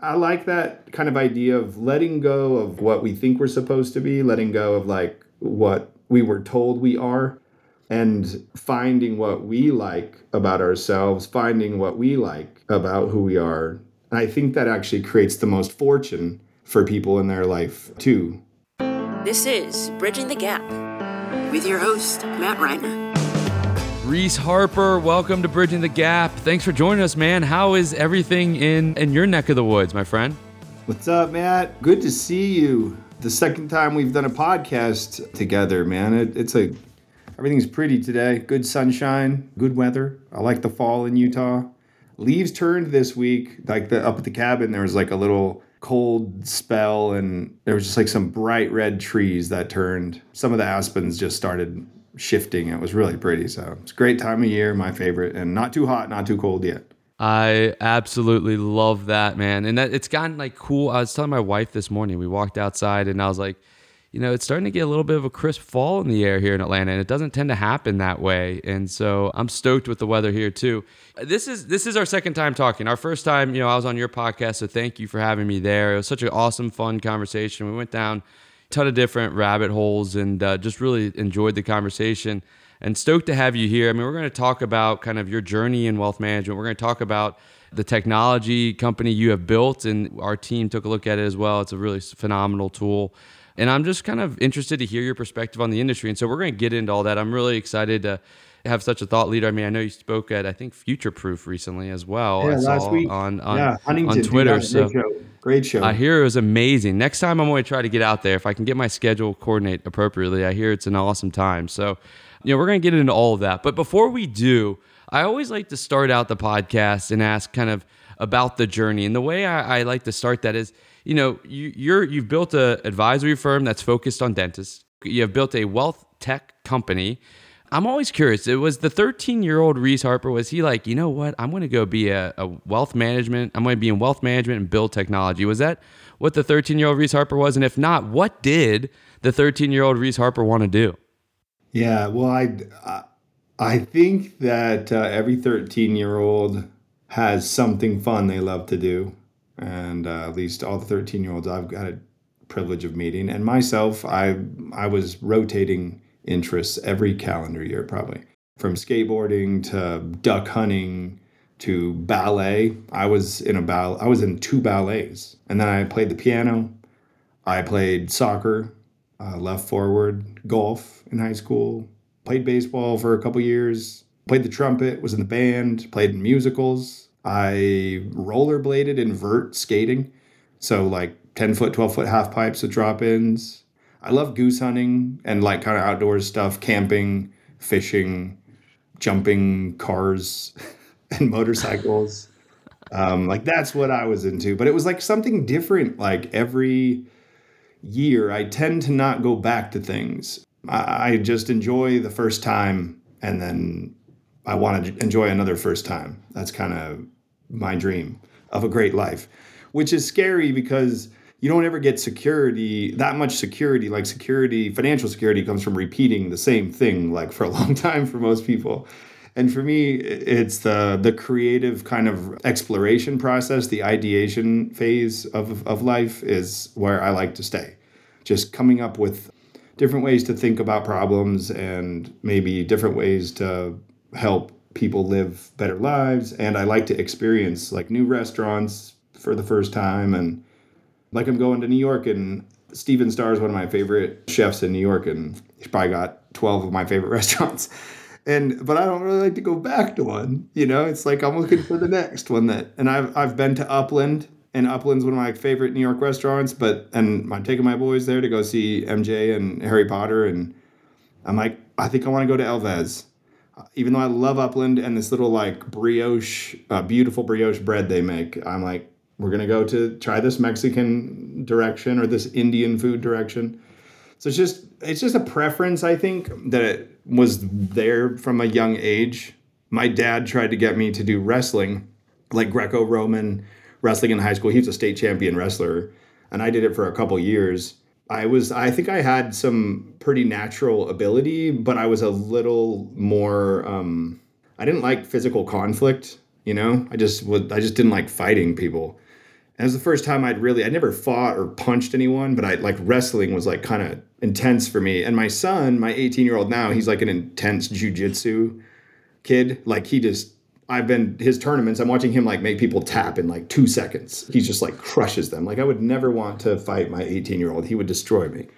I like that kind of idea of letting go of what we think we're supposed to be, letting go of like what we were told we are, and finding what we like about ourselves, finding what we like about who we are. And I think that actually creates the most fortune for people in their life too. This is Bridging the Gap with your host, Matt Reiner. Reese Harper, welcome to Bridging the Gap. Thanks for joining us, man. How is everything in, in your neck of the woods, my friend? What's up, Matt? Good to see you. The second time we've done a podcast together, man. It, it's a everything's pretty today. Good sunshine, good weather. I like the fall in Utah. Leaves turned this week. Like the up at the cabin, there was like a little cold spell, and there was just like some bright red trees that turned. Some of the aspens just started shifting. It was really pretty. So it's a great time of year, my favorite, and not too hot, not too cold yet. I absolutely love that, man. And that it's gotten like cool. I was telling my wife this morning, we walked outside and I was like, you know, it's starting to get a little bit of a crisp fall in the air here in Atlanta, and it doesn't tend to happen that way. And so I'm stoked with the weather here too. This is this is our second time talking. Our first time, you know, I was on your podcast, so thank you for having me there. It was such an awesome, fun conversation. We went down ton of different rabbit holes and uh, just really enjoyed the conversation and stoked to have you here. I mean, we're going to talk about kind of your journey in wealth management. We're going to talk about the technology company you have built, and our team took a look at it as well. It's a really phenomenal tool. And I'm just kind of interested to hear your perspective on the industry. And so we're going to get into all that. I'm really excited to have such a thought leader. I mean, I know you spoke at I think Future Proof recently as well. Yeah, I last week on on, yeah, on Twitter. So Great show. I hear it was amazing. Next time I'm going to try to get out there. If I can get my schedule coordinate appropriately, I hear it's an awesome time. So, you know, we're going to get into all of that. But before we do, I always like to start out the podcast and ask kind of about the journey. And the way I, I like to start that is, you know, you, you're you've built a advisory firm that's focused on dentists. You have built a wealth tech company I'm always curious. It was the 13 year old Reese Harper. Was he like, you know what? I'm going to go be a, a, wealth management. I'm going to be in wealth management and build technology. Was that what the 13 year old Reese Harper was? And if not, what did the 13 year old Reese Harper want to do? Yeah, well, I I think that uh, every 13 year old has something fun they love to do, and uh, at least all the 13 year olds I've got a privilege of meeting, and myself, I I was rotating interests every calendar year, probably from skateboarding to duck hunting to ballet. I was in a ball. I was in two ballets, and then I played the piano. I played soccer, uh, left forward, golf in high school. Played baseball for a couple years. Played the trumpet. Was in the band. Played in musicals. I rollerbladed in vert skating, so like ten foot, twelve foot half pipes with drop ins. I love goose hunting and like kind of outdoor stuff, camping, fishing, jumping cars and motorcycles. Um, like that's what I was into. But it was like something different. Like every year, I tend to not go back to things. I, I just enjoy the first time, and then I want to enjoy another first time. That's kind of my dream of a great life, which is scary because you don't ever get security that much security like security financial security comes from repeating the same thing like for a long time for most people. And for me it's the the creative kind of exploration process the ideation phase of of life is where i like to stay. Just coming up with different ways to think about problems and maybe different ways to help people live better lives and i like to experience like new restaurants for the first time and like I'm going to New York and Stephen Starr is one of my favorite chefs in New York and he's probably got 12 of my favorite restaurants. And but I don't really like to go back to one. You know, it's like I'm looking for the next one that and I've I've been to Upland and Upland's one of my favorite New York restaurants, but and I'm taking my boys there to go see MJ and Harry Potter and I'm like, I think I want to go to El Vez. Even though I love Upland and this little like brioche, uh, beautiful brioche bread they make, I'm like, we're to go to try this Mexican direction or this Indian food direction. So it's just it's just a preference I think that it was there from a young age. My dad tried to get me to do wrestling, like Greco-Roman wrestling in high school. He was a state champion wrestler, and I did it for a couple years. I was I think I had some pretty natural ability, but I was a little more um, I didn't like physical conflict, you know? I just would I just didn't like fighting people And it was the first time I'd really, I never fought or punched anyone, but I like wrestling was like kind of intense for me. And my son, my 18 year old now, he's like an intense jujitsu kid. Like he just, I've been his tournaments. I'm watching him like make people tap in like two seconds. He just like crushes them. Like I would never want to fight my 18 year old. He would destroy me.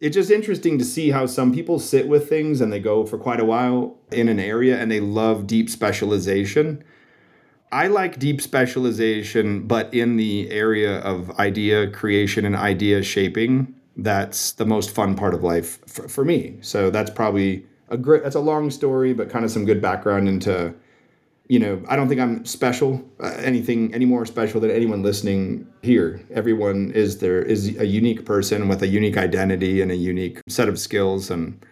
It's just interesting to see how some people sit with things and they go for quite a while in an area and they love deep specialization. I like deep specialization, but in the area of idea creation and idea shaping, that's the most fun part of life for, for me. So that's probably a great, that's a long story, but kind of some good background into you know, I don't think I'm special, uh, anything any more special than anyone listening here. Everyone is there is a unique person with a unique identity and a unique set of skills and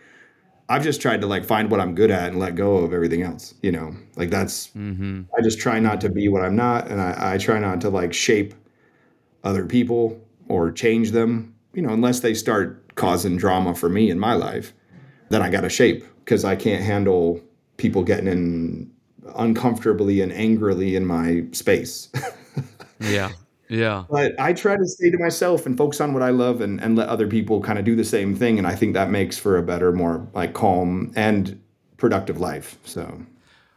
I've just tried to like find what I'm good at and let go of everything else, you know. Like that's mm-hmm. I just try not to be what I'm not and I, I try not to like shape other people or change them, you know, unless they start causing drama for me in my life, then I got to shape because I can't handle people getting in uncomfortably and angrily in my space. yeah. Yeah. But I try to stay to myself and focus on what I love and, and let other people kind of do the same thing. And I think that makes for a better, more like calm and productive life. So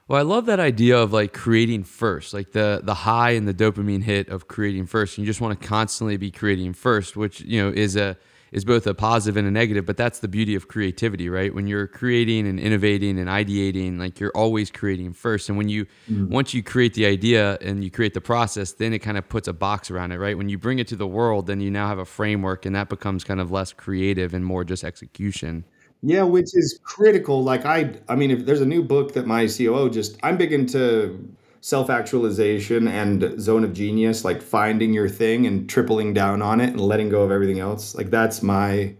well, I love that idea of like creating first, like the the high and the dopamine hit of creating first. And you just want to constantly be creating first, which you know is a is both a positive and a negative, but that's the beauty of creativity, right? When you're creating and innovating and ideating, like you're always creating first. And when you mm. once you create the idea and you create the process, then it kind of puts a box around it, right? When you bring it to the world, then you now have a framework and that becomes kind of less creative and more just execution. Yeah, which is critical. Like I I mean, if there's a new book that my COO just I'm big into self actualization and zone of genius, like finding your thing and tripling down on it and letting go of everything else. Like that's my,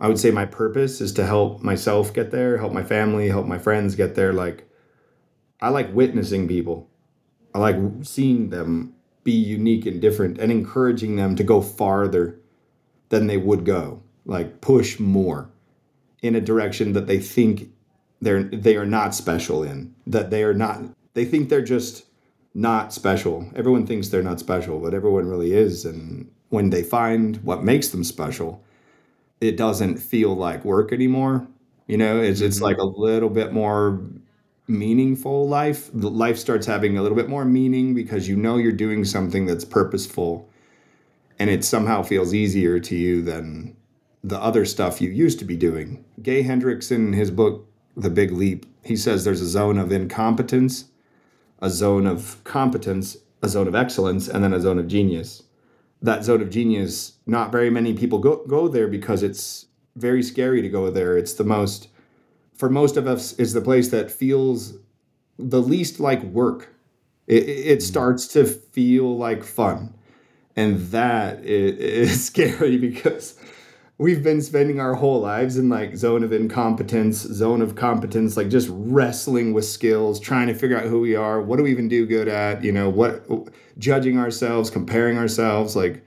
I would say my purpose is to help myself get there, help my family, help my friends get there. Like I like witnessing people. I like seeing them be unique and different and encouraging them to go farther than they would go. Like push more in a direction that they think they're they are not special in that they are not they think they're just not special. Everyone thinks they're not special, but everyone really is. And when they find what makes them special, it doesn't feel like work anymore. You know, it's it's mm-hmm. like a little bit more meaningful life. The life starts having a little bit more meaning because you know you're doing something that's purposeful and it somehow feels easier to you than the other stuff you used to be doing. Gay Hendricks in his book The Big Leap, he says there's a zone of incompetence a zone of competence, a zone of excellence, and then a zone of genius. That zone of genius, not very many people go, go there because it's very scary to go there. It's the most, for most of us, is the place that feels the least like work. It, it mm-hmm. starts to feel like fun. And that is scary because we've been spending our whole lives in like zone of incompetence, zone of competence, like just wrestling with skills, trying to figure out who we are, what do we even do good at, you know, what judging ourselves, comparing ourselves, like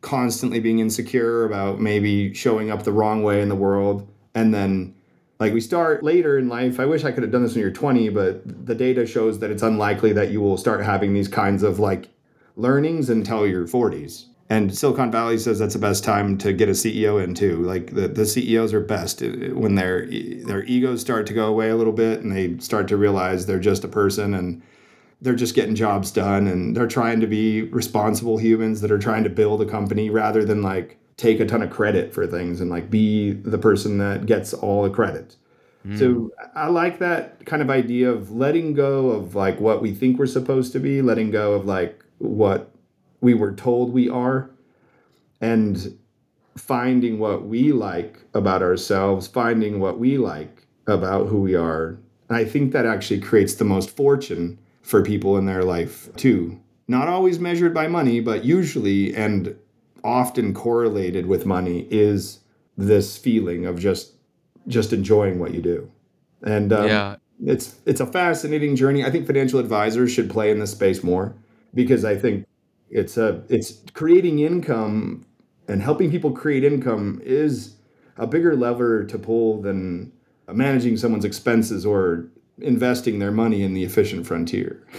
constantly being insecure about maybe showing up the wrong way in the world. And then like we start later in life. I wish I could have done this when you're 20, but the data shows that it's unlikely that you will start having these kinds of like learnings until your 40s and Silicon Valley says that's the best time to get a CEO in too. Like the, the CEOs are best when their their egos start to go away a little bit and they start to realize they're just a person and they're just getting jobs done and they're trying to be responsible humans that are trying to build a company rather than like take a ton of credit for things and like be the person that gets all the credit. Mm. So I like that kind of idea of letting go of like what we think we're supposed to be, letting go of like what we were told we are and finding what we like about ourselves, finding what we like about who we are. I think that actually creates the most fortune for people in their life too. Not always measured by money, but usually and often correlated with money is this feeling of just just enjoying what you do. And um, yeah. it's it's a fascinating journey. I think financial advisors should play in this space more because I think it's a it's creating income and helping people create income is a bigger lever to pull than managing someone's expenses or investing their money in the efficient frontier.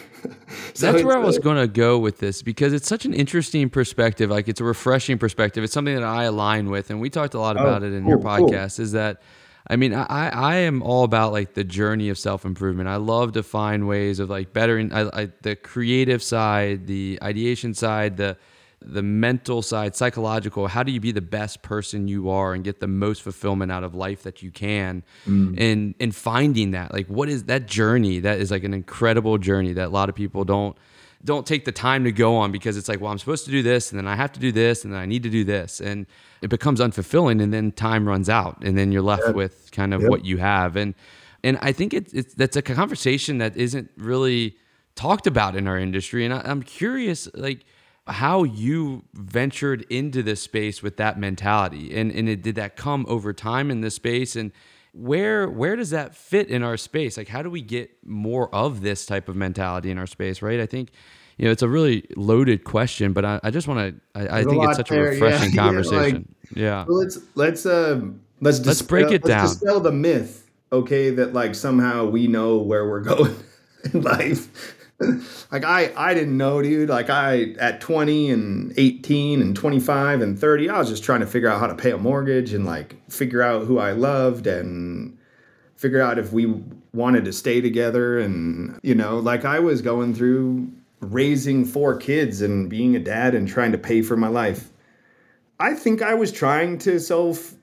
So That's where I was going to go with this because it's such an interesting perspective. Like it's a refreshing perspective. It's something that I align with, and we talked a lot oh, about it in your Oh, cool, cool. podcast. Is that I mean, I, I am all about like the journey of self improvement. I love to find ways of like bettering I, I, the creative side, the ideation side, the the mental side, psychological. How do you be the best person you are and get the most fulfillment out of life that you can? Mm. And and finding that, like, what is that journey? That is like an incredible journey that a lot of people don't don't take the time to go on because it's like, well, I'm supposed to do this, and then I have to do this, and then I need to do this, and it becomes unfulfilling, and then time runs out, and then you're left with kind of Yep. what you have, and and I think it's it's that's a conversation that isn't really talked about in our industry, and I, I'm curious, like how you ventured into this space with that mentality, and and it, did that come over time in this space, and where where does that fit in our space? Like, how do we get more of this type of mentality in our space? Right? I think. You know, it's a really loaded question, but I, I just want to. I, I think it's such there, a yeah. refreshing Yeah, like- conversation. yeah. Well, let's let's um let's Let's break it down. Let's dispel the myth, okay? That like somehow we know where we're going in life. like I I didn't know, dude. Like I at 20 and 18 and 25 and 30, I was just trying to figure out how to pay a mortgage and like figure out who I loved and figure out if we wanted to stay together and you know, like I was going through raising four kids and being a dad and trying to pay for my life. I think I was trying to self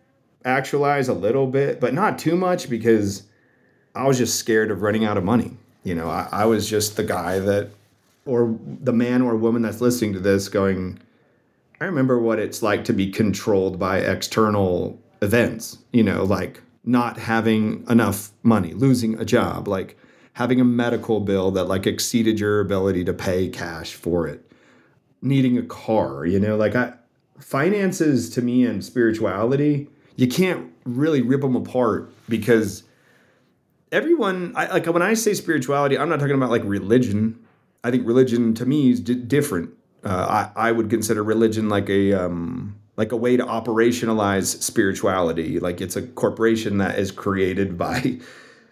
actualize a little bit, but not too much because I was just scared of running out of money. You know, I, I was just the guy that, or the man or woman that's listening to this going, I remember what it's like to be controlled by external events, you know, like not having enough money, losing a job, like having a medical bill that like exceeded your ability to pay cash for it, needing a car, you know, like I, finances to me and spirituality, you can't really rip them apart because everyone, I, like when I say spirituality, I'm not talking about like religion. I think religion to me is di- different. Uh, I, I would consider religion like a um, like a way to operationalize spirituality. Like it's a corporation that is created by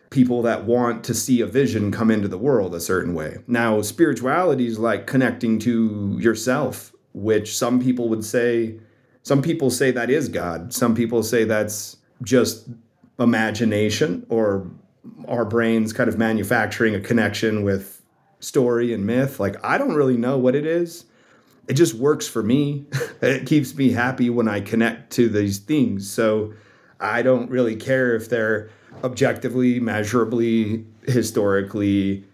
people that want to see a vision come into the world a certain way. Now, spirituality is like connecting to yourself, which some people would say, some people say that is God. Some people say that's just imagination or our brains kind of manufacturing a connection with story and myth. Like, I don't really know what it is. It just works for me. it keeps me happy when I connect to these things. So I don't really care if they're objectively, measurably, historically.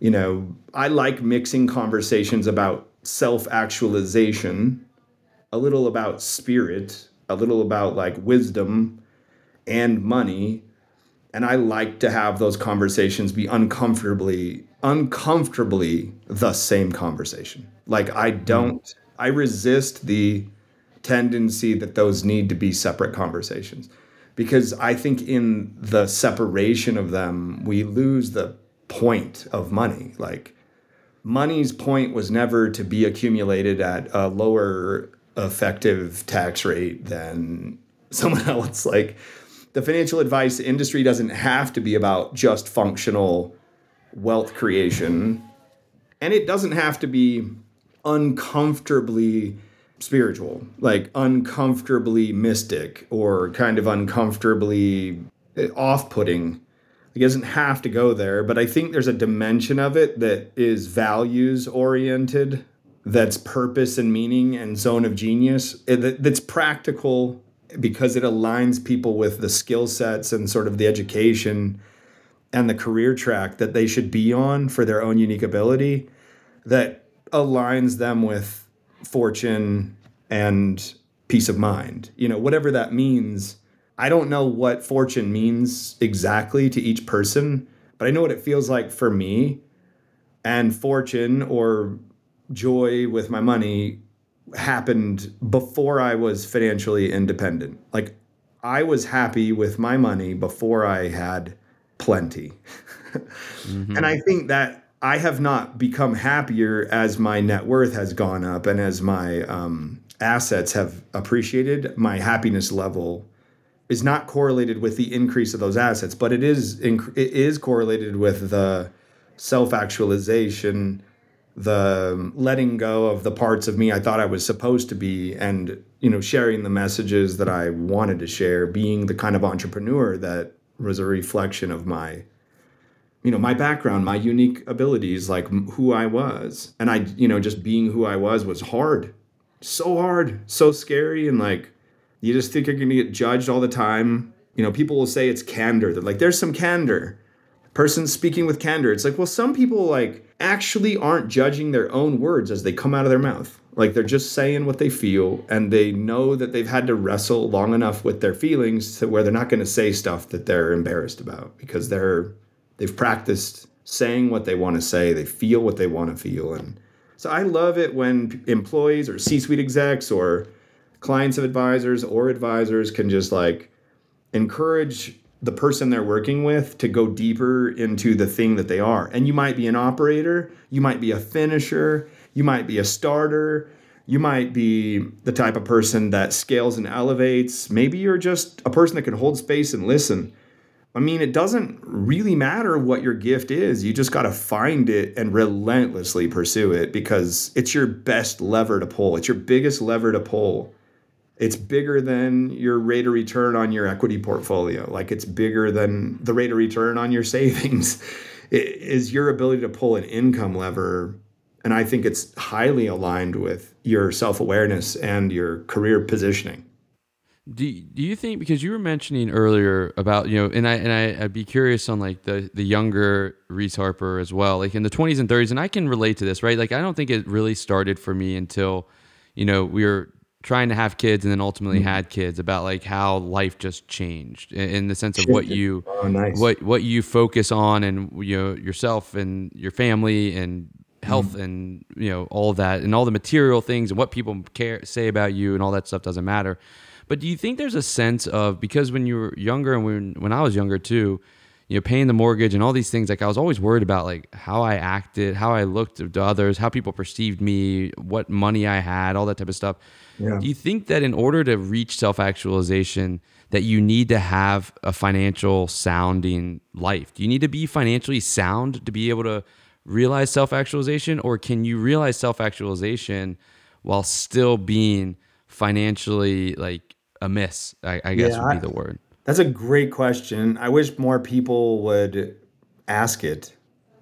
You know, I like mixing conversations about self actualization, a little about spirit, a little about like wisdom and money. And I like to have those conversations be uncomfortably, uncomfortably the same conversation. Like I hmm. don't, I resist the tendency that those need to be separate conversations because I think in the separation of them, we lose the point of money. Like, money's point was never to be accumulated at a lower effective tax rate than someone else. Like, the financial advice industry doesn't have to be about just functional wealth creation, and it doesn't have to be uncomfortably spiritual, like uncomfortably mystic or kind of uncomfortably off putting. It doesn't have to go there, but I think there's a dimension of it that is values oriented, that's purpose and meaning and zone of genius, eh, that's practical because it aligns people with the skill sets and sort of the education and the career track that they should be on for their own unique ability that aligns them with fortune and peace of mind. You know, whatever that means. I don't know what fortune means exactly to each person, but I know what it feels like for me. And fortune or joy with my money happened before I was financially independent. Like I was happy with my money before I had plenty. And I think that I have not become happier as my net worth has gone up and as my um, assets have appreciated. My happiness level is not correlated with the increase of those assets, but it is inc- it is correlated with the self actualization the um, letting go of the parts of me I thought I was supposed to be and you know sharing the messages that I wanted to share being the kind of entrepreneur that was a reflection of my you know my background my unique abilities like who I was. And I you know just being who I was was hard so hard so scary. And like you just think you're going to get judged all the time. You know people will say it's candor. They're like there's some candor person speaking with candor. It's like well some people like actually aren't judging their own words as they come out of their mouth. Like they're just saying what they feel and they know that they've had to wrestle long enough with their feelings to where they're not going to say stuff that they're embarrassed about because they're they've practiced saying what they want to say they feel what they want to feel and so i love it when employees or c-suite execs or clients of advisors or advisors can just like encourage the person they're working with to go deeper into the thing that they are. And you might be an operator, you might be a finisher, you might be a starter, you might be the type of person that scales and elevates. Maybe you're just a person that can hold space and listen. I mean, it doesn't really matter what your gift is. You just got to find it and relentlessly pursue it because it's your best lever to pull. It's your biggest lever to pull it's bigger than your rate of return on your equity portfolio. Like it's bigger than the rate of return on your savings. It is your ability to pull an income lever and i think it's highly aligned with your self-awareness and your career positioning. Do, do you think because you were mentioning earlier about you know and I and I, I'd be curious on like the the younger Reese Harper as well like in the 20s and 30s and I can relate to this right? Like I don't think it really started for me until you know we were trying to have kids and then ultimately had kids about like how life just changed in, the sense of what you oh, nice. what what you focus on and you know yourself and your family and health mm. and you know all that and all the material things and what people care say about you and all that stuff doesn't matter but do you think there's a sense of because when you were younger and when when I was younger too you know paying the mortgage and all these things. Like i was always worried about like how i acted how i looked to others how people perceived me what money i had all that type of stuff. Yeah. do you think that in order to reach self-actualization that you need to have a financial sounding life? Do you need to be financially sound to be able to realize self-actualization? Or can you realize self-actualization while still being financially like amiss i, I guess yeah, would be the word that's a great question. I wish more people would ask it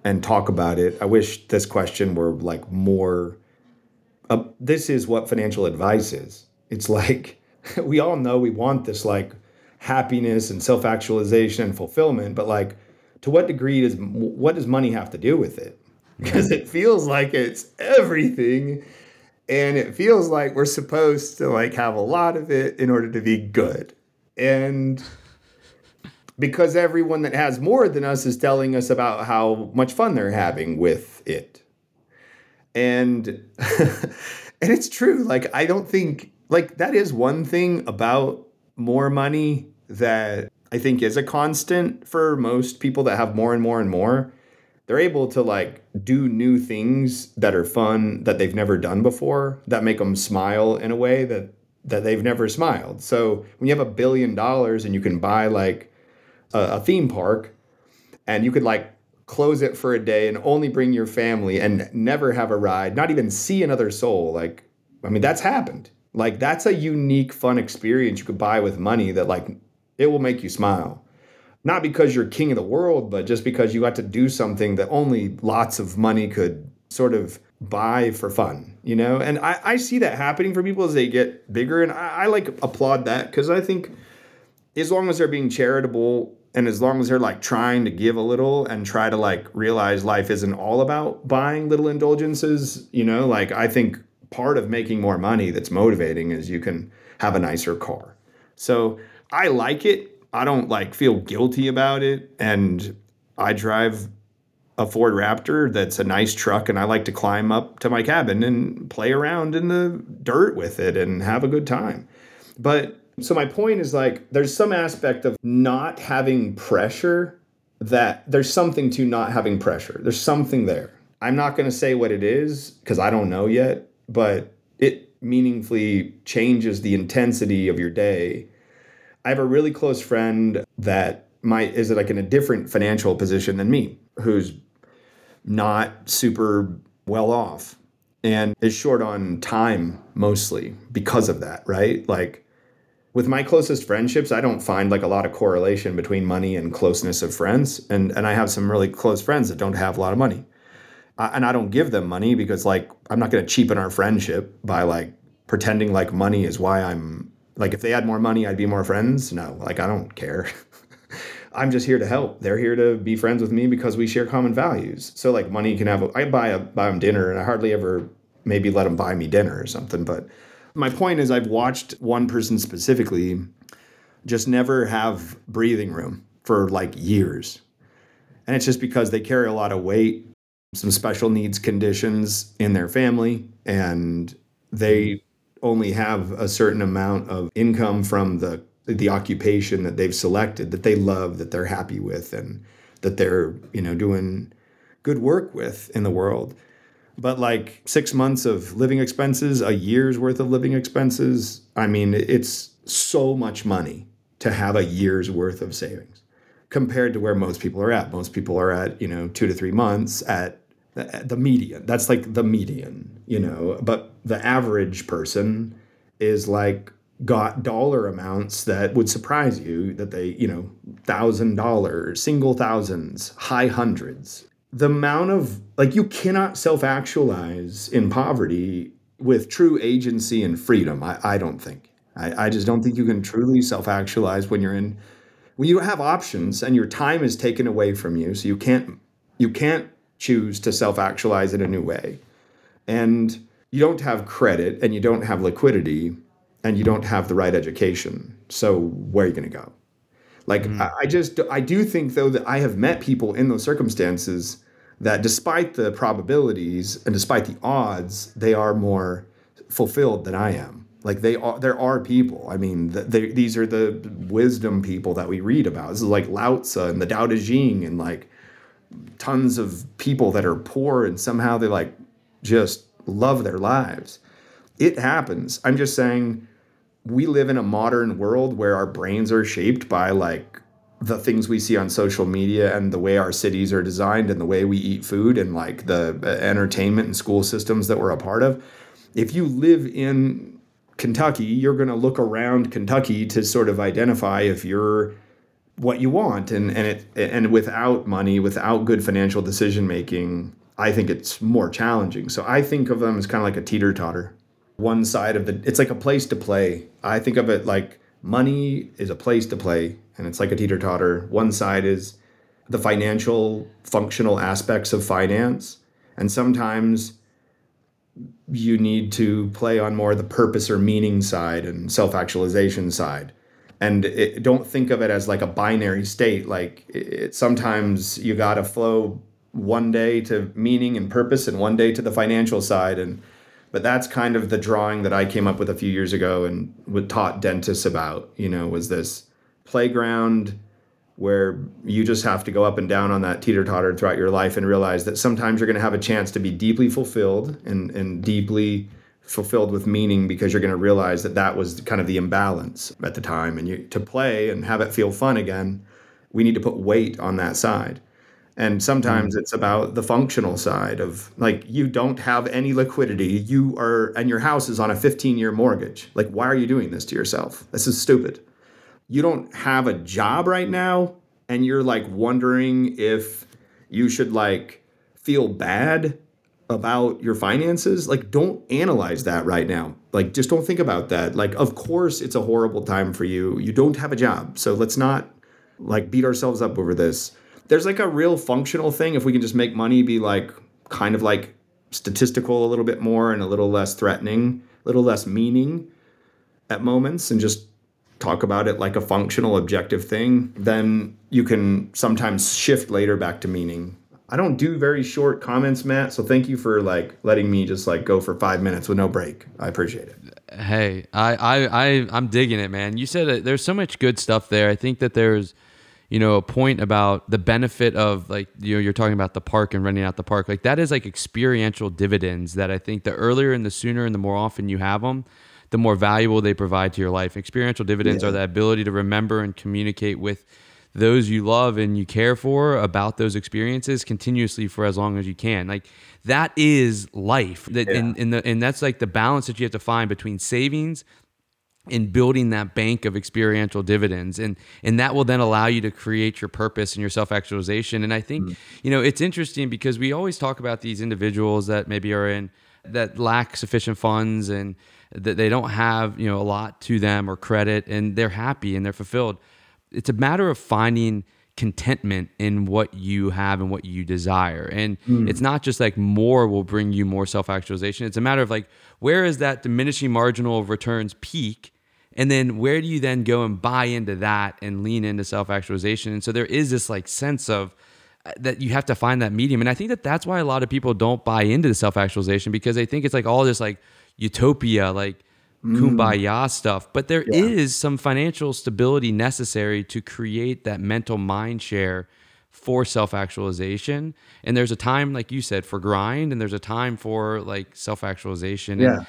and talk about it. I wish this question were like more. Uh, this is what financial advice is. It's like we all know we want this like happiness and self actualization and fulfillment, but like to what degree does what does money have to do with it? Because it feels like it's everything and it feels like we're supposed to like have a lot of it in order to be good and because everyone that has more than us is telling us about how much fun they're having with it and and it's true like i don't think like that is one thing about more money that i think is a constant for most people that have more and more and more they're able to like do new things that are fun that they've never done before that make them smile in a way that that they've never smiled. So when you have a billion dollars and you can buy like a, theme park and you could like close it for a day and only bring your family and never have a ride, not even see another soul, like I mean that's happened. Like that's a unique fun experience you could buy with money that like it will make you smile. Not because you're king of the world, but just because you got to do something that only lots of money could sort of buy for fun, you know? And I, I see that happening for people as they get bigger. And I, I like applaud that because I think as long as they're being charitable and as long as they're like trying to give a little and try to like realize life isn't all about buying little indulgences, you know, like I think part of making more money that's motivating is you can have a nicer car. So I like it. I don't like feel guilty about it. And I drive a Ford Raptor that's a nice truck, and I like to climb up to my cabin and play around in the dirt with it and have a good time. But so my point is like there's some aspect of not having pressure that there's something to not having pressure. There's something there. I'm not going to say what it is because I don't know yet, but it meaningfully changes the intensity of your day. I have a really close friend that might is like in a different financial position than me, who's not super well off and is short on time mostly because of that, right? Like with my closest friendships, I don't find like a lot of correlation between money and closeness of friends. And and I have some really close friends that don't have a lot of money. I, and I don't give them money because like I'm not going to cheapen our friendship by like pretending like money is why I'm like if they had more money, I'd be more friends. No, like I don't care. I'm just here to help. They're here to be friends with me because we share common values. So like money can have. A, I buy a buy them dinner, and I hardly ever maybe let them buy me dinner or something. But my point is, I've watched one person specifically just never have breathing room for like years, and it's just because they carry a lot of weight, some special needs conditions in their family, and they only have a certain amount of income from the the occupation that they've selected that they love that they're happy with and that they're you know doing good work with in the world but like six months of living expenses a year's worth of living expenses i mean it's so much money to have a year's worth of savings compared to where most people are at most people are at you know two to three months at the median that's like the median you know but the average person is like got dollar amounts that would surprise you that they, you know, thousand dollars, single thousands, high hundreds. The amount of, like, you cannot self actualize in poverty with true agency and freedom. I, I don't think. I, I just don't think you can truly self actualize when you're in, when you have options and your time is taken away from you. So you can't, you can't choose to self actualize in a new way. And you don't have credit and you don't have liquidity and you don't have the right education. So where are you going to go? Like mm. I, I just I do think though that I have met people in those circumstances that despite the probabilities and despite the odds, they are more fulfilled than I am. Like they are, there are people. I mean, they, these are the wisdom people that we read about. This is like Lao Tzu and the Tao Te Ching and like tons of people that are poor and somehow they like just love their lives. It happens. I'm just saying we live in a modern world where our brains are shaped by like the things we see on social media and the way our cities are designed and the way we eat food and like the uh, entertainment and school systems that we're a part of. If you live in Kentucky, you're going to look around Kentucky to sort of identify if you're what you want and and it and without money, without good financial decision making, I think it's more challenging. So I think of them as kind of like a teeter totter one side of the it's like a place to play. I think of it like money is a place to play and it's like a teeter totter. One side is the financial functional aspects of finance and sometimes you need to play on more the purpose or meaning side and self-actualization side and it, don't think of it as like a binary state like it, sometimes you got to flow one day to meaning and purpose and one day to the financial side and but that's kind of the drawing that I came up with a few years ago and would taught dentists about, you know, was this playground where you just have to go up and down on that teeter totter throughout your life and realize that sometimes you're going to have a chance to be deeply fulfilled and, and deeply fulfilled with meaning because you're going to realize that that was kind of the imbalance at the time. And you to play and have it feel fun again we need to put weight on that side and sometimes mm. it's about the functional side of like you don't have any liquidity. You are and your house is on a 15-year mortgage. Like why are you doing this to yourself? This is stupid. You don't have a job right now and you're like wondering if you should like feel bad about your finances. Like don't analyze that right now. Like just don't think about that. Like of course it's a horrible time for you. You don't have a job. So let's not like beat ourselves up over this there's like a real functional thing if we can just make money be like kind of like statistical a little bit more and a little less threatening, a little less meaning at moments and just talk about it like a functional objective thing, then you can sometimes shift later back to meaning. I don't do very short comments, Matt, so thank you for like letting me just like go for 5 minutes with no break. I appreciate it. Hey, I I, I I'm digging it, man. You said there's so much good stuff there. I think that there's you know, a point about the benefit of like you know you're talking about the park and renting out the park. Like that is like experiential dividends that I think the earlier and the sooner and the more often you have them, the more valuable they provide to your life. Experiential dividends yeah. are the ability to remember and communicate with those you love and you care for about those experiences continuously for as long as you can. Like that is life. That Yeah. and, and the and that's like the balance that you have to find between savings and building that bank of experiential dividends and and that will then allow you to create your purpose and your self-actualization and i think mm-hmm. you know it's interesting because we always talk about these individuals that maybe are in that lack sufficient funds and that they don't have you know a lot to them or credit and they're happy and they're fulfilled it's a matter of finding contentment in what you have and what you desire. And mm. it's not just like more will bring you more self actualization. It's a matter of like, where is that diminishing marginal returns peak? And then where do you then go and buy into that and lean into self actualization? And so there is this like sense of, uh, that you have to find that medium. And I think that that's why a lot of people don't buy into the self actualization because they think it's like all this like utopia, like kumbaya stuff. But there is some financial stability necessary to create that mental mind share for self actualization. And there's a time, like you said, for grind, and there's a time for like self actualization. Yeah. And,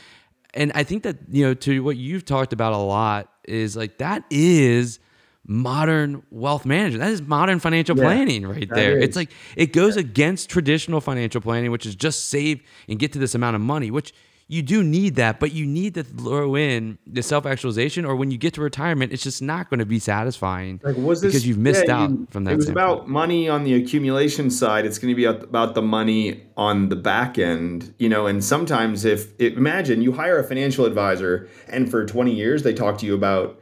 and I think that, you know, to what you've talked about a lot is like that is modern wealth management. That is modern financial Yeah, planning right there. is. It's like it goes against traditional financial planning, which is just save and get to this amount of money, which you do need that, but you need to throw in the self actualization, or when you get to retirement, it's just not going to be satisfying Like, was this because you've missed yeah, out you- from that. It was standpoint. about money on the accumulation side. It's going to be about- the money on the back end, you know. And sometimes, if it, imagine you hire a financial advisor, and for twenty years they talk to you about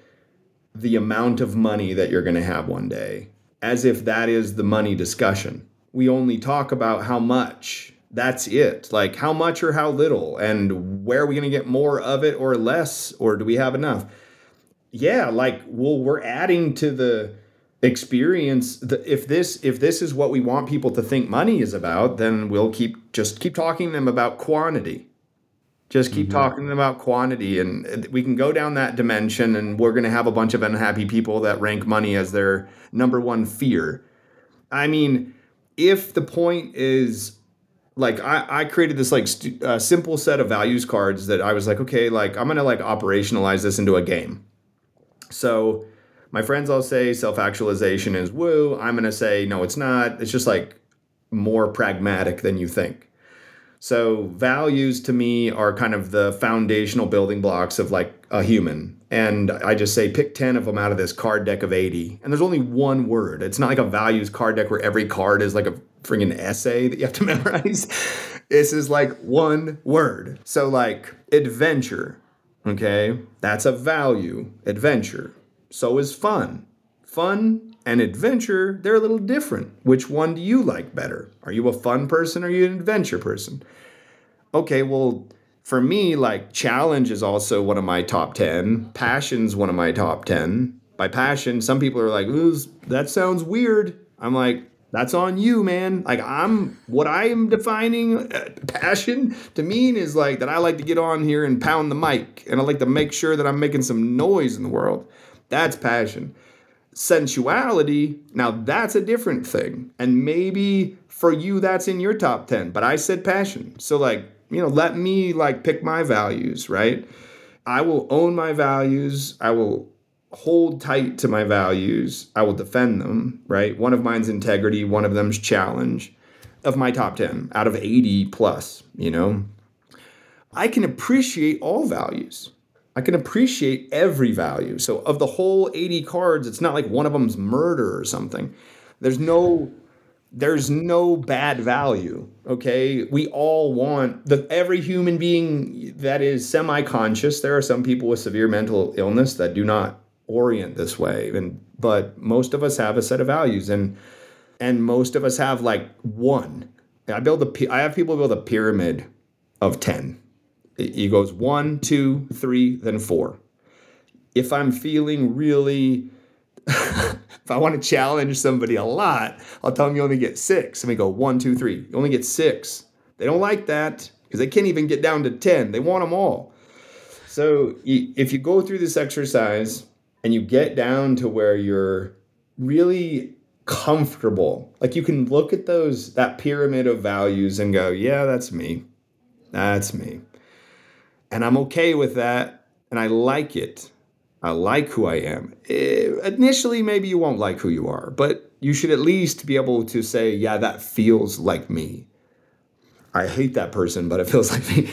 the amount of money that you're going to have one day, as if that is the money discussion. We only talk about how much. That's it. Like how much or how little, and where are we going to get more of it or less, or do we have enough? yeah like well we're adding to the experience. The, if this if this is what we want people to think money is about then we'll keep just keep talking to them about quantity. Just keep mm-hmm. talking to them about quantity and we can go down that dimension and we're going to have a bunch of unhappy people that rank money as their number one fear. I mean if the point is like I, I created this like stu- uh, simple set of values cards that I was like, okay, like I'm gonna like operationalize this into a game. So my friends all say self-actualization is woo. I'm gonna say no, it's not. It's just like more pragmatic than you think. So values to me are kind of the foundational building blocks of like a human. And I just say pick 10 of them out of this card deck of 80. And there's only one word. It's not like a values card deck where every card is like a friggin' essay that you have to memorize. this is like one word. So like adventure, okay? That's a value, adventure. So is fun. Fun and adventure, they're a little different. Which one do you like better? Are you a fun person or are you an adventure person? Okay, well, for me, like challenge is also one of my top 10. Passion's one of my top 10. By passion, some people are like, that sounds weird. I'm like, that's on you, man. Like I'm what I am defining uh, passion to mean is like that I like to get on here and pound the mic and I like to make sure that I'm making some noise in the world. That's passion sensuality, now that's a different thing. And maybe for you that's in your top 10, but I said passion. So like, you know, let me like pick my values, right? I will own my values. I will hold tight to my values. I will defend them, right? One of mine's integrity, one of them's challenge of my top 10 out of 80 plus, you know. I can appreciate all values. I can appreciate every value. So of the whole 80 cards, it's not like one of them's murder or something. There's no there's no bad value, okay? We all want the every human being that is semi-conscious. There are some people with severe mental illness that do not orient this way and but most of us have a set of values and and most of us have like one. I build a I have people build a pyramid of 10 it goes one, two, three, then four. If I'm feeling really, if I want to challenge somebody a lot, I'll tell them you only get six. And we go one, two, three. You only get six. They don't like that because they can't even get down to 10. They want them all. So if you go through this exercise and you get down to where you're really comfortable, like you can look at those, that pyramid of values and go, yeah, that's me. That's me and I'm okay with that and I like it. I like who I am. Eh, initially, maybe you won't like who you are, but you should at least be able to say, yeah, that feels like me. I hate that person, but it feels like me.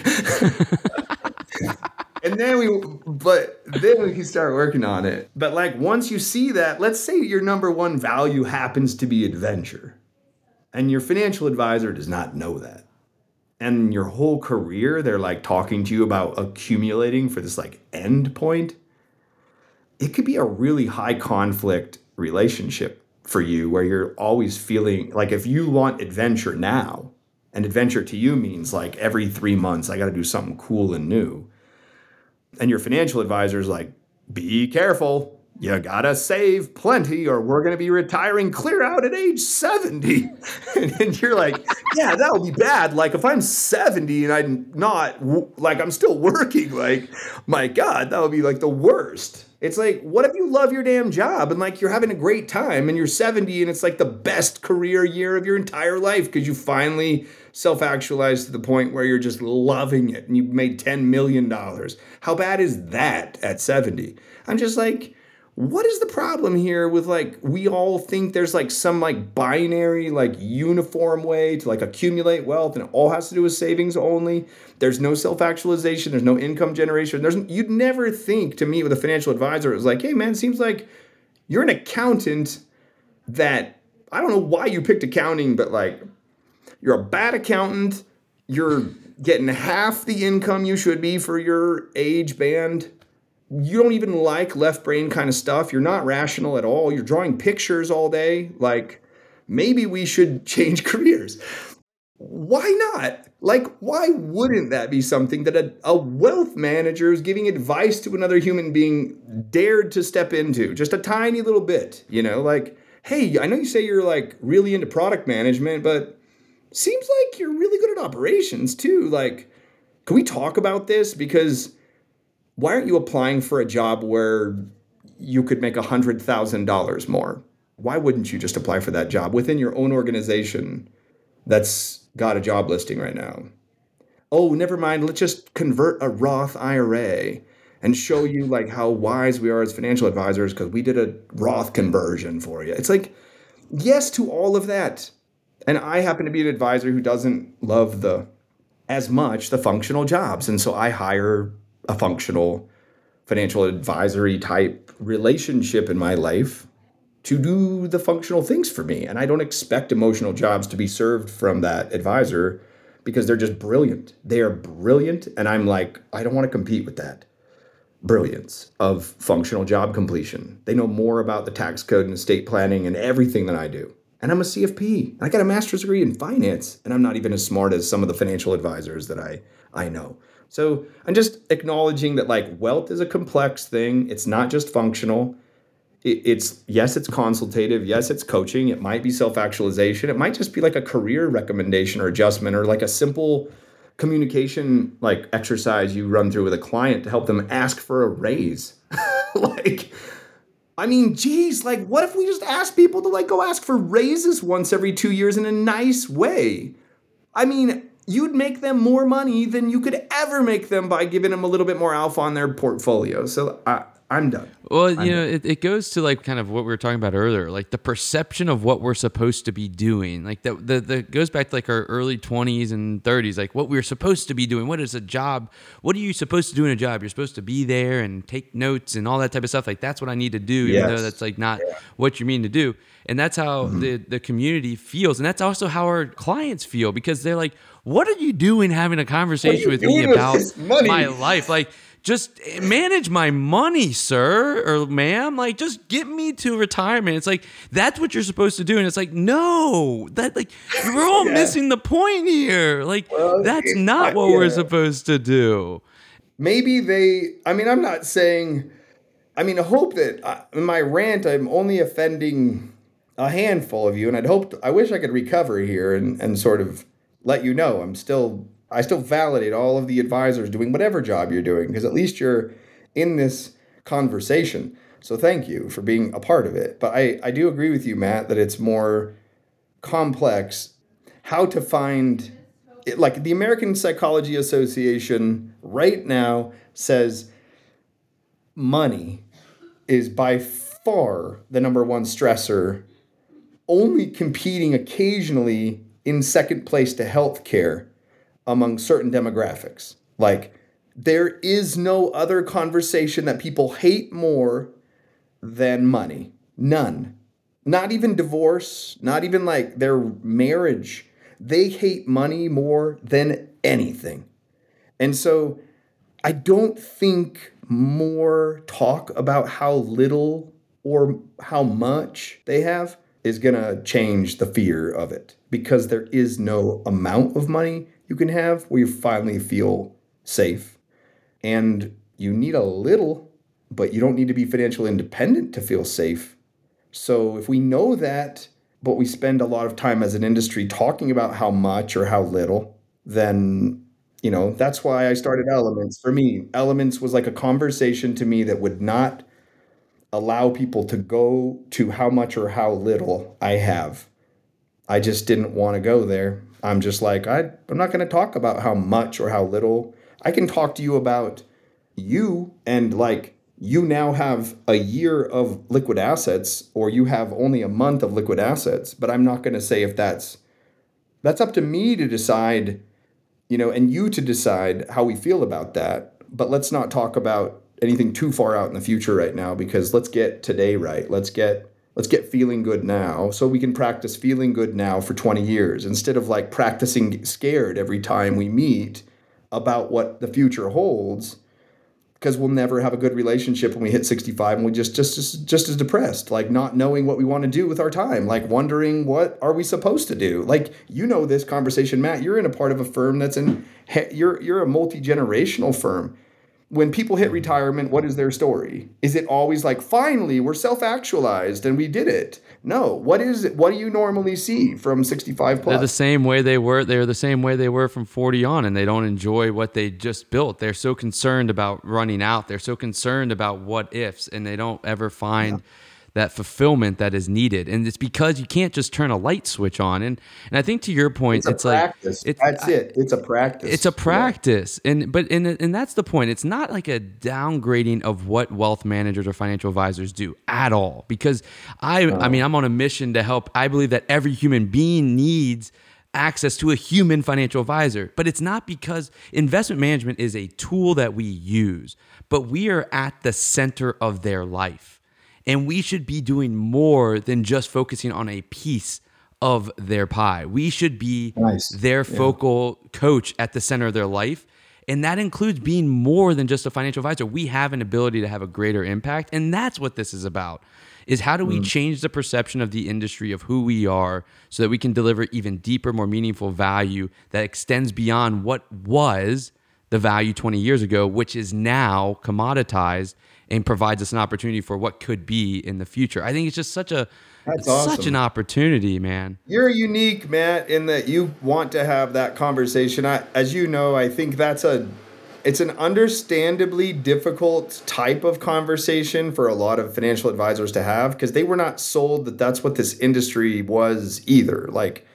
and then we, but then we can start working on it. But like once you see that, let's say your number one value happens to be adventure, and your financial advisor does not know that. And your whole career, they're like talking to you about accumulating for this like end point. It could be a really high conflict relationship for you where you're always feeling like if you want adventure now, and adventure to you means like every three months, I got to do something cool and new. And your financial advisor is like, be careful. You gotta save plenty, or we're gonna be retiring clear out at age 70. and you're like, yeah, that'll be bad. Like, if I'm 70 and I'm not, like, I'm still working, like, my God, that would be like the worst. It's like, what if you love your damn job and like you're having a great time and you're 70 and it's like the best career year of your entire life because you finally self actualized to the point where you're just loving it and you've made $10 million. How bad is that at 70? I'm just like, what is the problem here with like we all think there's like some like binary like uniform way to like accumulate wealth and it all has to do with savings only? There's no self-actualization there's no income generation there's you'd never think to meet with a financial advisor it was like hey man seems like you're an accountant that i don't know why you picked accounting but like you're a bad accountant you're getting half the income you should be for your age band you don't even like left brain kind of stuff. You're not rational at all. You're drawing pictures all day. Like, maybe we should change careers. Why not? Like, why wouldn't that be something that a, a wealth manager is giving advice to another human being dared to step into? Just a tiny little bit, you know? Like, hey, I know you say you're like really into product management, but seems like you're really good at operations too. Like, can we talk about this? Because why aren't you applying for a job where you could make $100,000 more? Why wouldn't you just apply for that job within your own organization that's got a job listing right now? Oh, never mind. Let's just convert a Roth IRA and show you like how wise we are as financial advisors because we did a Roth conversion for you. It's like, yes to all of that. And I happen to be an advisor who doesn't love the as much the functional jobs. And so I hire a functional financial advisory type relationship in my life to do the functional things for me. And I don't expect emotional jobs to be served from that advisor because they're just brilliant. They are brilliant. And I'm like, I don't want to compete with that brilliance of functional job completion. They know more about the tax code and estate planning and everything than I do. And I'm a CFP. I got a master's degree in finance, and I'm not even as smart as some of the financial advisors that I, I know. So I'm just acknowledging that like wealth is a complex thing. It's not just functional. it's yes, it's consultative. Yes, it's coaching. It might be self actualization. It might just be like a career recommendation or adjustment or like a simple communication like exercise you run through with a client to help them ask for a raise. like, I mean, geez, like, what if we just ask people to like go ask for raises once every two years in a nice way? I mean, you'd make them more money than you could ever make them by giving them a little bit more alpha on their portfolio. So I, I'm done. Well, I'm you know, it, it goes to like kind of what we were talking about earlier, like the perception of what we're supposed to be doing. Like that, the, the goes back to like our early 20s and 30s, like what we are supposed to be doing. What is a job? What are you supposed to do in a job? You're supposed to be there and take notes and all that type of stuff. Like that's what I need to do, even yes. though that's like not yeah. what you mean to do. And that's how mm-hmm. the, the community feels. And that's also how our clients feel because they're like, what are you doing having a conversation with me about my life? Like, just manage my money, sir or ma'am. Like, just get me to retirement. It's like that's what you're supposed to do, and it's like no, that like we're all yeah. missing the point here. Like, well, that's not what yeah. we're supposed to do. Maybe they. I mean, I'm not saying. I mean, I hope that uh, in my rant, I'm only offending a handful of you, and I'd hope. I wish I could recover here and and sort of let you know I'm still I still validate all of the advisors doing whatever job you're doing because at least you're in this conversation. So thank you for being a part of it. But I, I do agree with you, Matt, that it's more complex how to find it, like the American Psychology Association right now says money is by far the number one stressor, only competing occasionally in second place to healthcare among certain demographics. Like, there is no other conversation that people hate more than money. None. Not even divorce, not even like their marriage. They hate money more than anything. And so I don't think more talk about how little or how much they have is going to change the fear of it because there is no amount of money you can have where you finally feel safe. And you need a little, but you don't need to be financially independent to feel safe. So if we know that, but we spend a lot of time as an industry talking about how much or how little, then you know that's why i started elements for me elements was like a conversation to me that would not allow people to go to how much or how little i have i just didn't want to go there i'm just like I, i'm not going to talk about how much or how little i can talk to you about you and like you now have a year of liquid assets or you have only a month of liquid assets but i'm not going to say if that's that's up to me to decide you know, and you to decide how we feel about that. But let's not talk about anything too far out in the future right now because let's get today right. Let's get let's get feeling good now so we can practice feeling good now for 20 years instead of like practicing scared every time we meet about what the future holds because we'll never have a good relationship when we hit 65 and we just just just, just as depressed like not knowing what we want to do with our time like wondering what are we supposed to do? Like you know this conversation Matt you're in a part of a firm that's in you're you're a multi-generational firm when people hit retirement, what is their story? Is it always like, finally, we're self actualized and we did it? No. What is it? What do you normally see from 65 plus? They're the same way they were. They're the same way they were from 40 on, and they don't enjoy what they just built. They're so concerned about running out. They're so concerned about what ifs, and they don't ever find. Yeah that fulfillment that is needed. And it's because you can't just turn a light switch on. And and I think to your point, it's, it's like it's, that's it. It's a practice. It's a practice. Yeah. And but and and that's the point. It's not like a downgrading of what wealth managers or financial advisors do at all. Because I I mean I'm on a mission to help. I believe that every human being needs access to a human financial advisor. But it's not because investment management is a tool that we use, but we are at the center of their life. And we should be doing more than just focusing on a piece of their pie. We should be nice. their focal coach at the center of their life. And that includes being more than just a financial advisor. We have an ability to have a greater impact. And that's what this is about. Is how do we mm. change the perception of the industry of who we are so that we can deliver even deeper, more meaningful value that extends beyond what was the value 20 years ago, which is now commoditized and provides us an opportunity for what could be in the future. I think it's just such a that's awesome. such an opportunity, man. You're unique, Matt, in that you want to have that conversation. I, as you know, I think that's a it's an understandably difficult type of conversation for a lot of financial advisors to have because they were not sold that that's what this industry was either. Like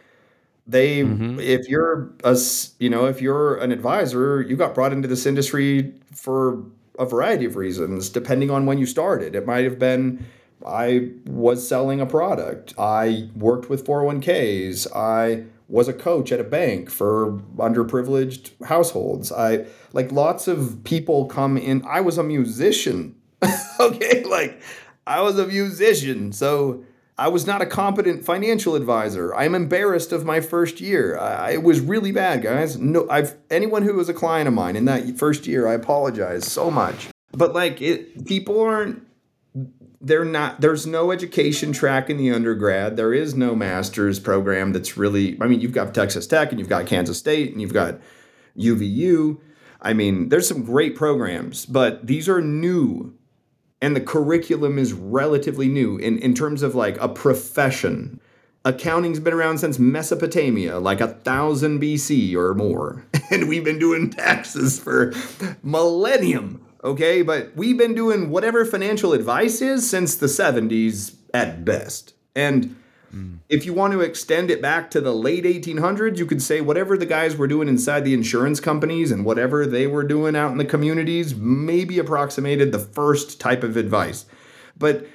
they mm-hmm. if you're a you know if you're an advisor you got brought into this industry for a variety of reasons, depending on when you started. It might have been I was selling a product, I worked with 401ks, I was a coach at a bank for underprivileged households. I like lots of people come in. I was a musician. okay, like I was a musician. So I was not a competent financial advisor. I'm embarrassed of my first year. I, it was really bad, guys. No, I've anyone who was a client of mine in that first year, I apologize so much. But like it, people aren't. They're not. There's no education track in the undergrad. There is no master's program that's really. I mean, you've got Texas Tech and you've got Kansas State and you've got UVU. I mean, there's some great programs, but these are new and the curriculum is relatively new in, in terms of like a profession. Accounting's been around since Mesopotamia, like a thousand BC or more. And we've been doing taxes for millennium, okay? But we've been doing whatever financial advice is since the 70s at best. And Mm. If you want to extend it back to the late 1800s, you could say whatever the guys were doing inside the insurance companies and whatever they were doing out in the communities maybe approximated the first type of advice. But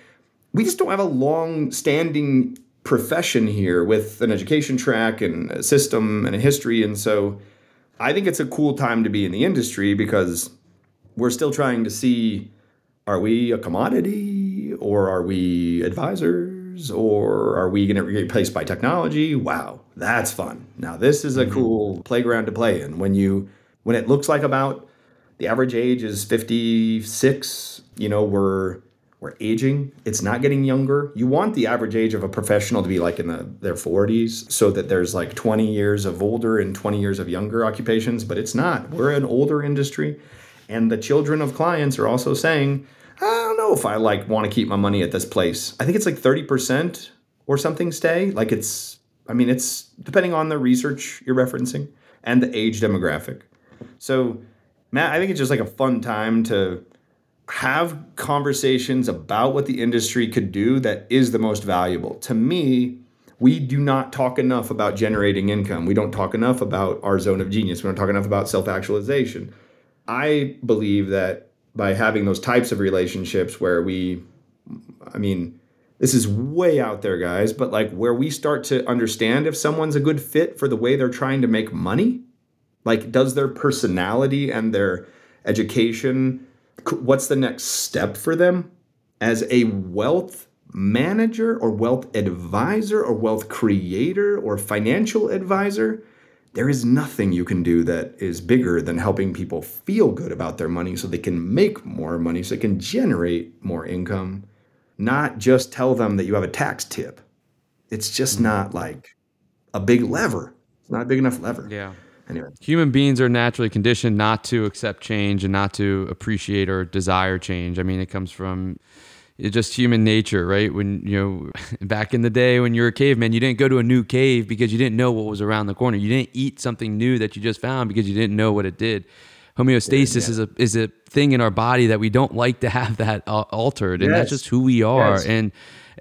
we just don't have a long standing profession here with an education track and a system and a history. And so I think it's a cool time to be in the industry because we're still trying to see are we a commodity or are we advisors or are we going to be replaced by technology? Wow, that's fun. Now this is a mm-hmm. cool playground to play in when you when it looks like about the average age is 56, you know, we're we're aging. It's not getting younger. You want the average age of a professional to be like in the, their 40s so that there's like 20 years of older and 20 years of younger occupations, but it's not. We're an older industry and the children of clients are also saying, I don't know if I like want to keep my money at this place. I think it's like 30% or something stay. Like it's I mean it's depending on the research you're referencing and the age demographic. So Matt, I think it's just like a fun time to have conversations about what the industry could do that is the most valuable. To me, we do not talk enough about generating income. We don't talk enough about our zone of genius. We don't talk enough about self actualization. I believe that by having those types of relationships where we, I mean, this is way out there, guys, but like where we start to understand if someone's a good fit for the way they're trying to make money, like does their personality and their education what's the next step for them as a wealth manager or wealth advisor or wealth creator or financial advisor there is nothing you can do that is bigger than helping people feel good about their money so they can make more money so they can generate more income not just tell them that you have a tax tip. It's just mm-hmm. not like a big lever. It's not a big enough lever. Yeah. anyway. Human beings are naturally conditioned not to accept change and not to appreciate or desire change. I mean, it comes from it's just human nature, right? When you know, back in the day when you were a caveman, you didn't go to a new cave because you didn't know what was around the corner. You didn't eat something new that you just found because you didn't know what it did. Homeostasis is a is a thing in our body that we don't like to have that uh, altered, and that's just who we are. Yes. And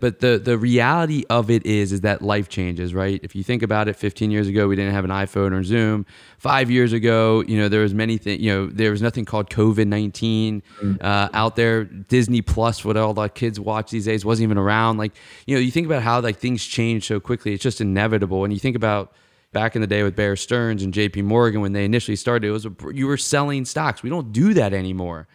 but the the reality of it is is that life changes, right? If you think about it, 15 years ago we didn't have an iPhone or Zoom. Five years ago, you know, there was many things. You know, there was nothing called COVID 19 uh, out there. Disney Plus, what all the kids watch these days, wasn't even around. Like, you know, you think about how like things change so quickly. It's just inevitable. And you think about back in the day with Bear Stearns and J.P. Morgan when they initially started, it was a, you were selling stocks. We don't do that anymore.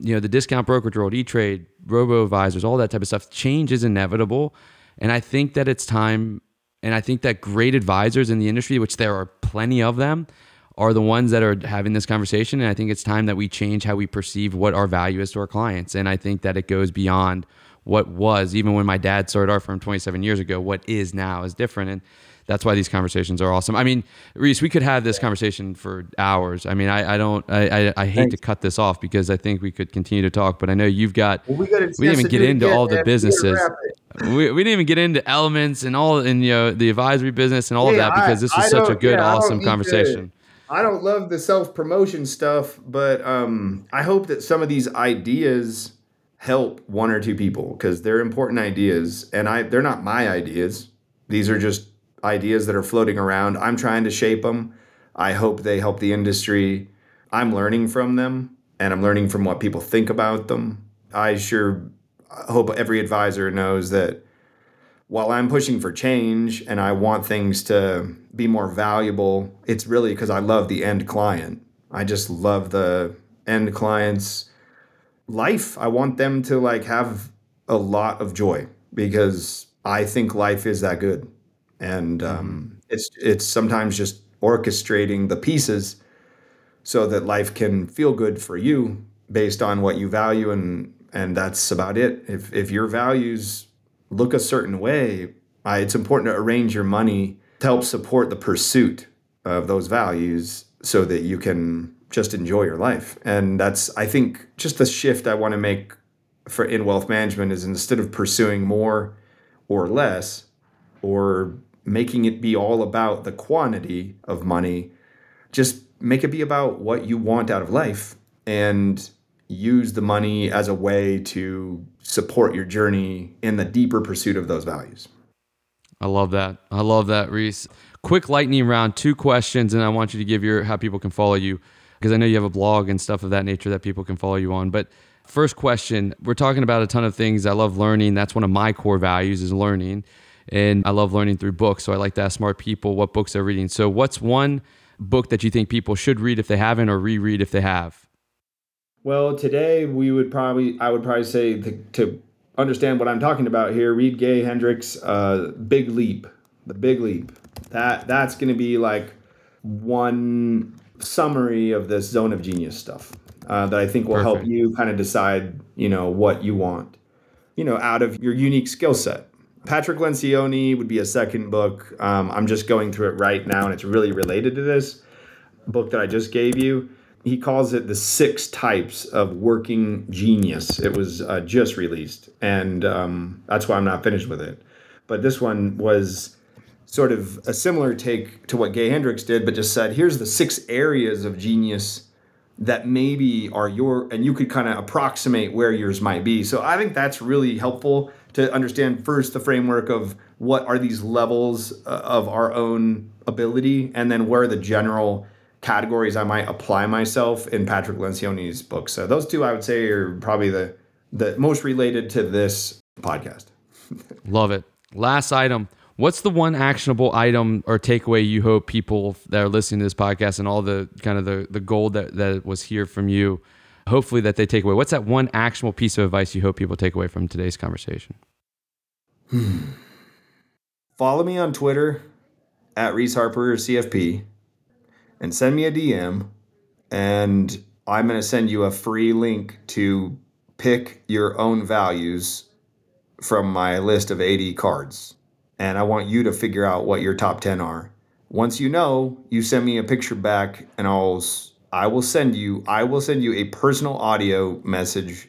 You know, the discount brokerage world, E Trade, robo advisors, all that type of stuff. Change is inevitable, and I think that it's time. And I think that great advisors in the industry, which there are plenty of them, are the ones that are having this conversation. And I think it's time that we change how we perceive what our value is to our clients. And I think that it goes beyond what was, even when my dad started our firm 27 years ago, what is now is different. And that's why these conversations are awesome. I mean, Reese, we could have this conversation for hours. I mean, I, I don't, I, I, I hate to cut this off because I think we could continue to talk, but I know you've got, we, got we didn't even get into all the businesses. We, we didn't even get into elements and all, and you know, the advisory business and all of that because this is such a good, yeah, awesome to- conversation. I don't love the self promotion stuff, but um, I hope that some of these ideas help one or two people because they're important ideas, and I they're not my ideas. These are just ideas that are floating around. I'm trying to shape them. I hope they help the industry. I'm learning from them, and I'm learning from what people think about them. I sure hope every advisor knows that while I'm pushing for change and I want things to be more valuable, it's really because I love the end client. I just love the end client's life. I want them to like have a lot of joy because I think life is that good. And um, it's it's sometimes just orchestrating the pieces so that life can feel good for you based on what you value and and that's about it. If if your values look a certain way, I, it's important to arrange your money to help support the pursuit of those values so that you can just enjoy your life. And that's I think just the shift I want to make for in wealth management is instead of pursuing more or less or making it be all about the quantity of money, just make it be about what you want out of life and use the money as a way to support your journey in the deeper pursuit of those values. I love that. I love that, Reese. Quick lightning round, two questions, and I want you to give your how people can follow you because I know you have a blog and stuff of that nature that people can follow you on. But First question We're talking about a ton of things. I love learning. That's one of my core values is learning. And I love learning through books. So I like to ask smart people what books they're reading. So, what's one book that you think people should read if they haven't or reread if they have? Well, today we would probably, I would probably say to, to understand what I'm talking about here, read Gay Hendricks' uh, Big Leap. The Big Leap. That that's going to be like one summary of this zone of genius stuff uh, that I think will Perfect. help you kind of decide, you know, what you want, you know, out of your unique skill set. Patrick Lencioni would be a second book. Um, I'm just going through it right now, and it's really related to this book that I just gave you. He calls it the six types of working genius. It was uh, just released, and um, that's why I'm not finished with it. But this one was sort of a similar take to what Gay Hendricks did, but just said, here's the six areas of genius that maybe are your, and you could kind of approximate where yours might be. So I think that's really helpful to understand first the framework of what are these levels uh, of our own ability, and then where are the general categories I might apply myself in Patrick Lencioni's book. So those two I would say are probably the the most related to this podcast. Love it. Last item. What's the one actionable item or takeaway you hope people that are listening to this podcast and all the kind of the, the gold that, that was here from you, hopefully that they take away? What's that one actionable piece of advice you hope people take away from today's conversation? Hmm. Follow me on Twitter at Reese Harper CFP and send me a DM and I'm going to send you a free link to pick your own values from my list of 80 cards and I want you to figure out what your top 10 are. Once you know, you send me a picture back and I'll I will send you I will send you a personal audio message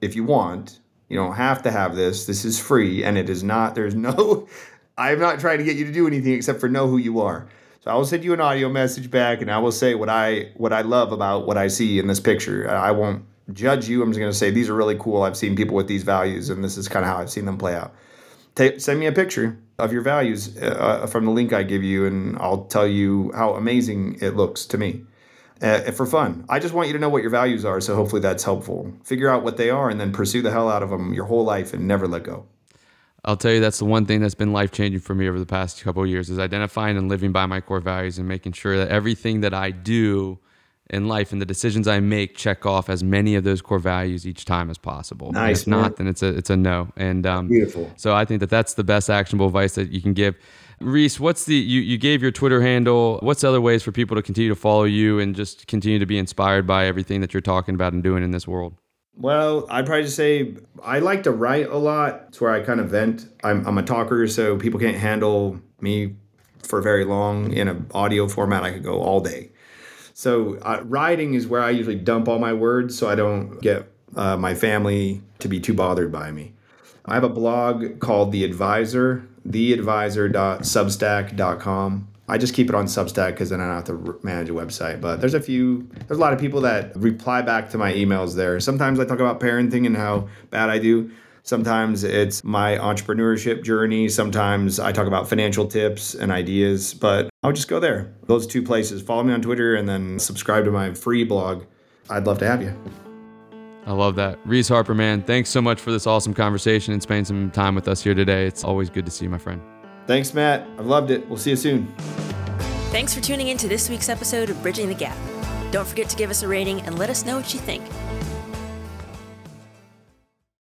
if you want. You don't have to have this. This is free and it is not there's no I'm not trying to get you to do anything except for know who you are. So I will send you an audio message back and I will say what I what I love about what I see in this picture. I won't judge you. I'm just going to say these are really cool. I've seen people with these values and this is kind of how I've seen them play out take, send me a picture of your values uh, from the link I give you, and I'll tell you how amazing it looks to me. Uh, for fun. I just want you to know what your values are, so hopefully that's helpful. Figure out what they are, and then pursue the hell out of them your whole life and never let go. I'll tell you that's the one thing that's been life changing for me over the past couple years is identifying and living by my core values and making sure that everything that I do in life and the decisions I make check off as many of those core values each time as possible. Nice. if not, then it's a it's a no. And um, beautiful. So I think that that's the best actionable advice that you can give. Reese, what's the you you gave your Twitter handle? What's other ways for people to continue to follow you and just continue to be inspired by everything that you're talking about and doing in this world? Well, I'd probably just say I like to write a lot. It's where I kind of vent. I'm, I'm a talker, so people can't handle me for very long in an audio format. I could go all day. So uh, writing is where I usually dump all my words so I don't get uh, my family to be too bothered by me. I have a blog called The Advisor, theadvisor.substack.com. I just keep it on Substack because then I don't have to manage a website. But there's a few, there's a lot of people that reply back to my emails there. Sometimes I talk about parenting and how bad I do. Sometimes it's my entrepreneurship journey. Sometimes I talk about financial tips and ideas, but I would just go there. Those two places. Follow me on Twitter and then subscribe to my free blog. I'd love to have you. I love that. Reese Harper, man, thanks so much for this awesome conversation and spending some time with us here today. It's always good to see you, my friend. Thanks, Matt. I've loved it. We'll see you soon. Thanks for tuning in to this week's episode of Bridging the Gap. Don't forget to give us a rating and let us know what you think.